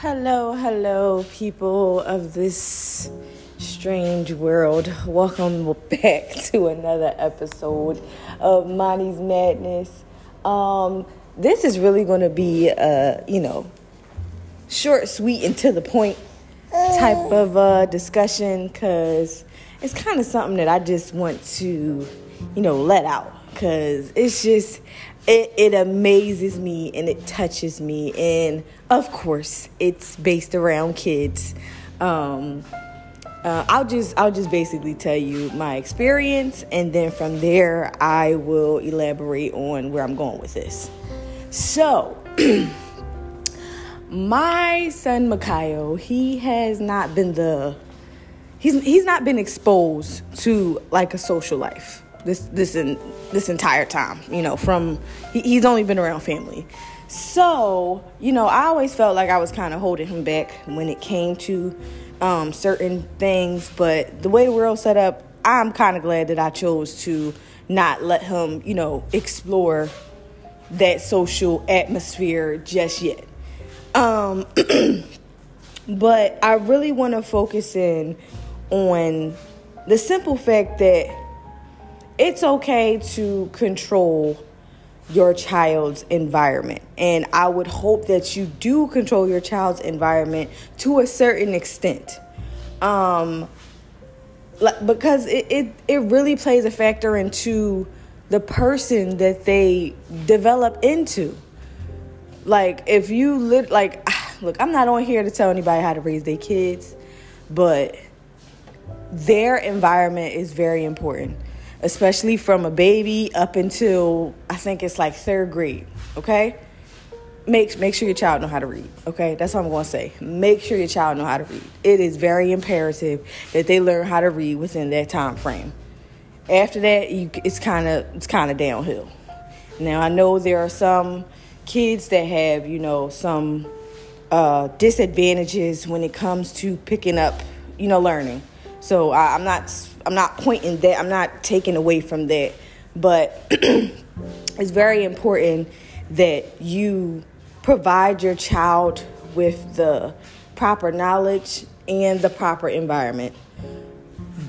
Hello, hello, people of this strange world. Welcome back to another episode of Monty's Madness. Um, this is really going to be a, you know, short, sweet, and to the point type of uh, discussion because it's kind of something that I just want to, you know, let out because it's just it, it amazes me and it touches me. And of course it's based around kids. Um, uh, I'll just I'll just basically tell you my experience and then from there I will elaborate on where I'm going with this. So my son Makayo, he has not been the he's he's not been exposed to like a social life this this in this entire time you know from he, he's only been around family. So you know i always felt like i was kind of holding him back when it came to um, certain things but the way the world set up i'm kind of glad that i chose to not let him you know explore that social atmosphere just yet. Um, but i really want to focus in on the simple fact that it's okay to control your child's environment. And I would hope that you do control your child's environment to a certain extent. Um, because it, it, it really plays a factor into the person that they develop into. Like, if you lit, like, look, I'm not on here to tell anybody how to raise their kids, but their environment is very important especially from a baby up until I think it's like third grade. Okay, make make sure your child know how to read. Okay, that's what I'm to say. Make sure your child know how to read. It is very imperative that they learn how to read within that time frame. After that, you, it's kind of it's kind of downhill. Now I know there are some kids that have you know some uh, disadvantages when it comes to picking up you know learning. So I, I'm not I'm not pointing that, I'm not taking away from that, but it's very important that you provide your child with the proper knowledge and the proper environment.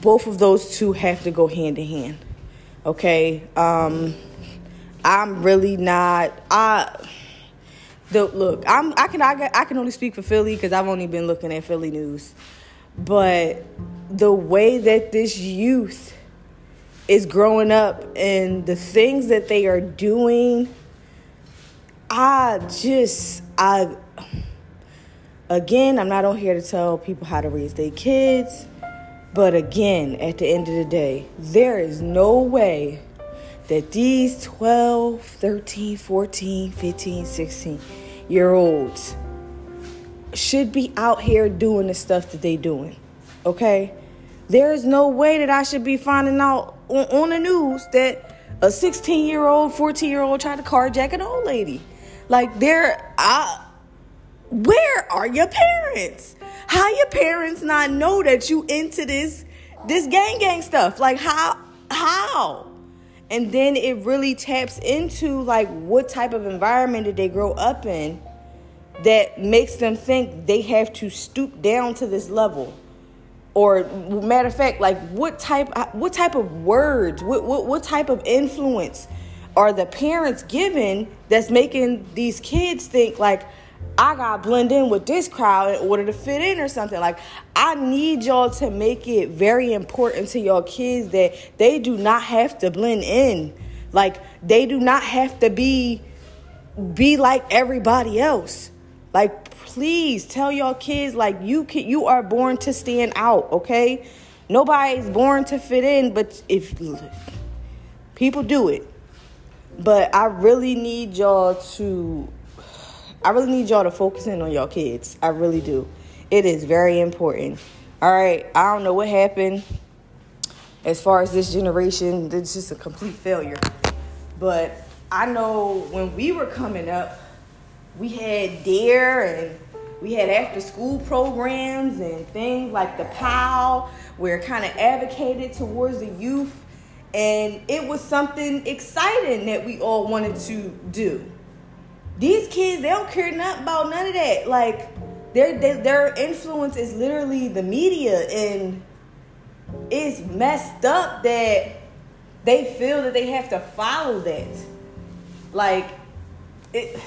Both of those two have to go hand in hand. Okay? Um I'm really not I the, look, I'm I can I, I can only speak for Philly cuz I've only been looking at Philly news. But the way that this youth is growing up and the things that they are doing, I just, I, again, I'm not on here to tell people how to raise their kids. But again, at the end of the day, there is no way that these 12, 13, 14, 15, 16 year olds should be out here doing the stuff that they doing. Okay? There's no way that I should be finding out on, on the news that a 16 year old, 14 year old tried to carjack an old lady. Like, there, I, where are your parents? How your parents not know that you into this, this gang gang stuff? Like, how, how? And then it really taps into like what type of environment did they grow up in that makes them think they have to stoop down to this level or matter of fact like what type what type of words what, what, what type of influence are the parents giving that's making these kids think like I gotta blend in with this crowd in order to fit in or something. Like, I need y'all to make it very important to your kids that they do not have to blend in. Like, they do not have to be be like everybody else. Like, please tell your kids like you can you are born to stand out, okay? Nobody's born to fit in, but if people do it. But I really need y'all to I really need y'all to focus in on your kids. I really do. It is very important. All right, I don't know what happened as far as this generation. It's just a complete failure. But I know when we were coming up, we had DARE and we had after school programs and things like the POW where kind of advocated towards the youth. And it was something exciting that we all wanted to do. These kids, they don't care nothing about none of that. Like, their their, their influence is literally the media and it's messed up that they feel that they have to follow that. Like it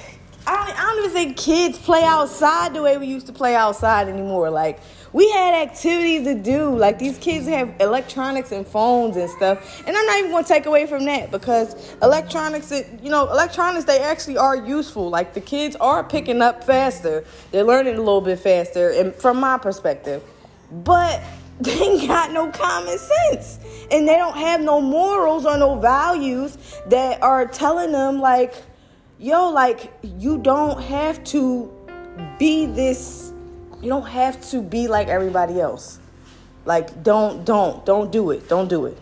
I don't, I don't even think kids play outside the way we used to play outside anymore. Like we had activities to do. Like these kids have electronics and phones and stuff. And I'm not even going to take away from that because electronics, you know, electronics they actually are useful. Like the kids are picking up faster. They're learning a little bit faster, and from my perspective, but they ain't got no common sense and they don't have no morals or no values that are telling them like yo, like, you don't have to be this, you don't have to be like everybody else. Like, don't, don't, don't do it. Don't do it.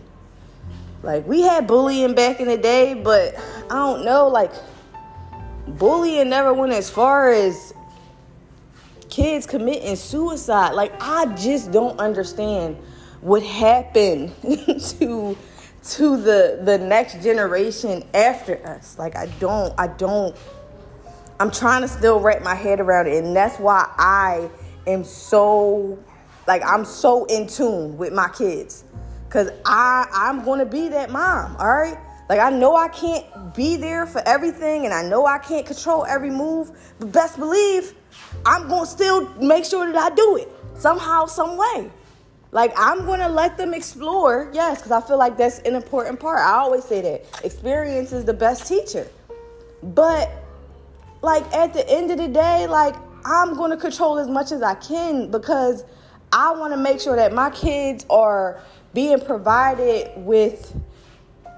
Like, we had bullying back in the day, but I don't know, like, bullying never went as far as kids committing suicide. Like, I just don't understand what happened to to the the next generation after us. Like I don't I don't I'm trying to still wrap my head around it and that's why I am so like I'm so in tune with my kids cuz I I'm going to be that mom, all right? Like I know I can't be there for everything and I know I can't control every move, but best believe I'm going to still make sure that I do it somehow some way. Like I'm gonna let them explore, yes, because I feel like that's an important part. I always say that experience is the best teacher. But like at the end of the day, like I'm gonna control as much as I can because I want to make sure that my kids are being provided with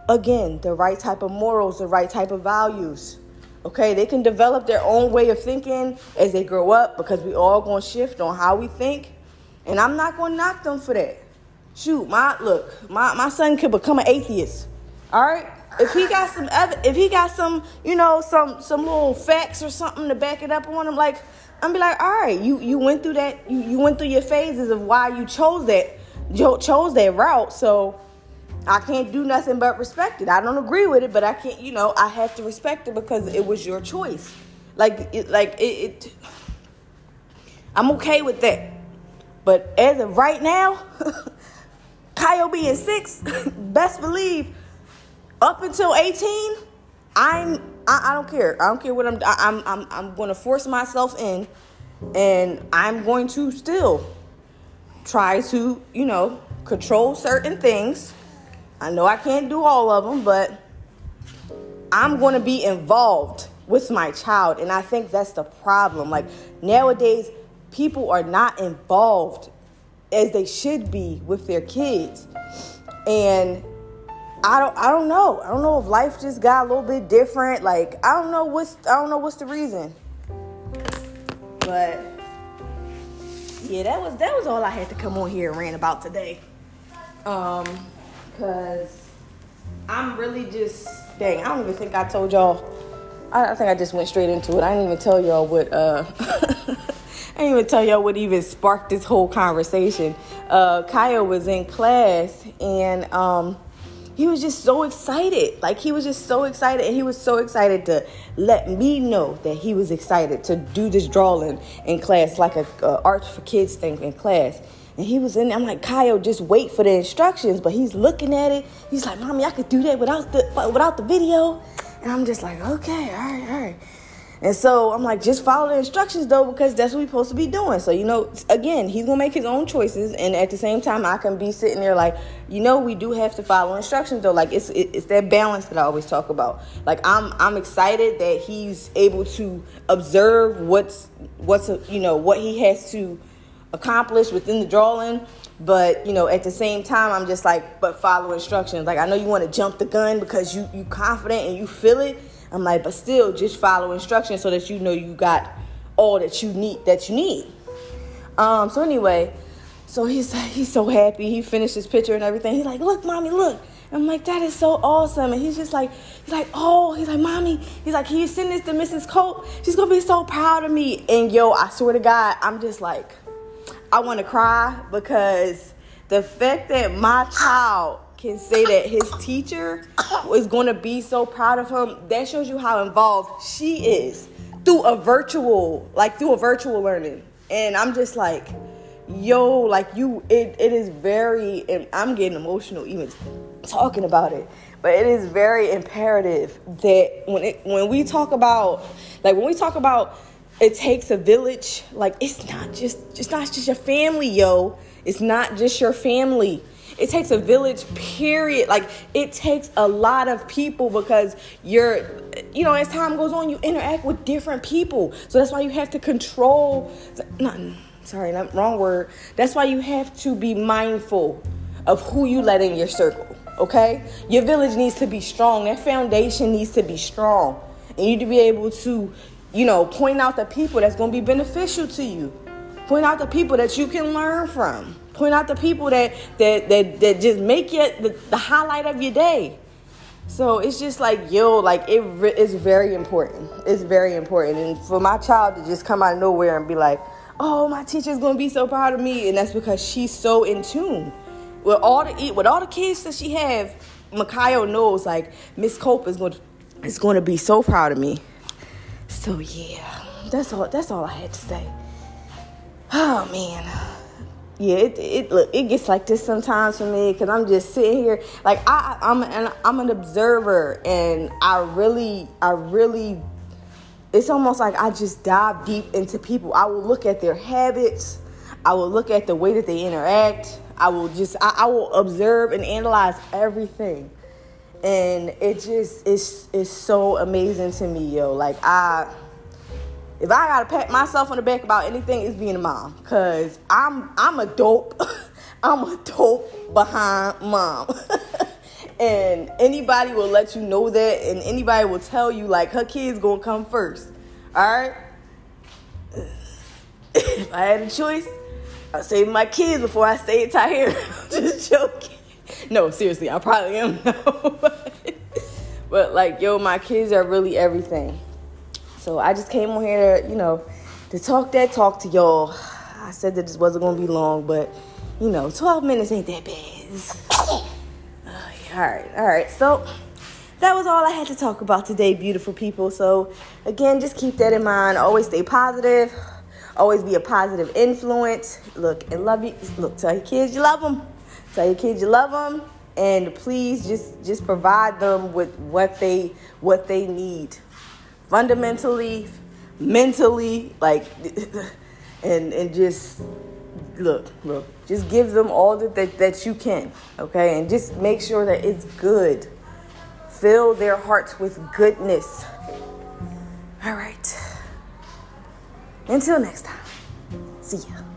again the right type of morals, the right type of values. Okay, they can develop their own way of thinking as they grow up because we all gonna shift on how we think and I'm not gonna knock them for that. Shoot, my look, my, my son could become an atheist. All right? If he got some if he got some, you know, some some little facts or something to back it up on him, like I'm be like, all right, you you went through that, you, you went through your phases of why you chose that, you chose that route. So I can't do nothing but respect it. I don't agree with it, but I can't, you know, I have to respect it because it was your choice. Like it, like it, it I'm okay with that. But as of right now, Kyle being six, best believe up until 18, I'm I, I, don't care. I don't care what I'm I, I'm I'm I'm going to force myself in and I'm going to still try to, you know, control certain things. I know I can't do all of them, but I'm going to be involved with my child and I think that's the problem. Like nowadays people are not involved as they should be with their kids. And I don't I don't know. I don't know if life just got a little bit different. Like I don't know what's I don't know what's the reason. But yeah, that was that was all I had to come on here and rant about today. Um cuz I'm really just dang, I don't even think I told y'all I, I think I just went straight into it. I didn't even tell y'all what uh I didn't even tell y'all what even sparked this whole conversation. Uh, Kyle was in class and um, he was just so excited. Like he was just so excited, and he was so excited to let me know that he was excited to do this drawing in class, like a, a art for kids thing in class. And he was in. there. I'm like, Kyle, just wait for the instructions. But he's looking at it. He's like, Mommy, I could do that without the without the video. And I'm just like, okay, all right, all right. And so I'm like, just follow the instructions though, because that's what we're supposed to be doing. So, you know, again, he's gonna make his own choices. And at the same time, I can be sitting there like, you know, we do have to follow instructions though. Like it's it's that balance that I always talk about. Like I'm I'm excited that he's able to observe what's what's you know what he has to accomplish within the drawing. But you know, at the same time, I'm just like, but follow instructions. Like I know you want to jump the gun because you you confident and you feel it I'm like, but still, just follow instructions so that you know you got all that you need. That you need. Um. So anyway, so he's he's so happy. He finished his picture and everything. He's like, look, mommy, look. I'm like, that is so awesome. And he's just like, he's like, oh, he's like, mommy, he's like, can you send this to Mrs. Cope? She's gonna be so proud of me. And yo, I swear to God, I'm just like, I want to cry because the fact that my child can say that his teacher is going to be so proud of him, that shows you how involved she is through a virtual, like through a virtual learning. And I'm just like, yo, like you, it, it is very, and I'm getting emotional even talking about it. But it is very imperative that when it when we talk about like when we talk about it takes a village, like it's not just it's not just your family, yo. It's not just your family. It takes a village, period. Like it takes a lot of people because you're, you know, as time goes on, you interact with different people. So that's why you have to control. Not, sorry, not wrong word. That's why you have to be mindful of who you let in your circle. Okay, your village needs to be strong. That foundation needs to be strong, and you need to be able to, you know, point out the people that's going to be beneficial to you. Point out the people that you can learn from. Point out the people that that that, that just make it the, the highlight of your day. So it's just like yo, like it is very important. It's very important, and for my child to just come out of nowhere and be like, "Oh, my teacher's gonna be so proud of me," and that's because she's so in tune with all the with all the kids that she have. Makayo knows like Miss Cope is going to is going to be so proud of me. So yeah, that's all. That's all I had to say. Oh man yeah, it, it look it gets like this sometimes for me because I'm just sitting here like I I'm an I'm an observer and I really I really it's almost like I just dive deep into people. I will look at their habits. I will look at the way that they interact. I will just I, I will observe and analyze everything, and it just it's it's so amazing to me, yo. Like I if I gotta pat myself on the back about anything, it's being a mom. Cause I'm I'm a dope. I'm a dope behind mom. and anybody will let you know that, and anybody will tell you like her kid's gonna come first. Alright? if I had a choice, I'd save my kids before I stay at Tahir. Just joking. No, seriously, I probably am. but like, yo, my kids are really everything. So I just came on here to, you know, to talk that talk to y'all. I said that this wasn't gonna be long, but you know, 12 minutes ain't that bad. all right, all right. So that was all I had to talk about today, beautiful people. So again, just keep that in mind. Always stay positive. Always be a positive influence. Look and love you. Look, tell your kids you love them. Tell your kids you love them, and please just just provide them with what they what they need fundamentally, mentally, like, and and just look, look, just give them all that, that that you can, okay, and just make sure that it's good. Fill their hearts with goodness. All right. Until next time. See ya.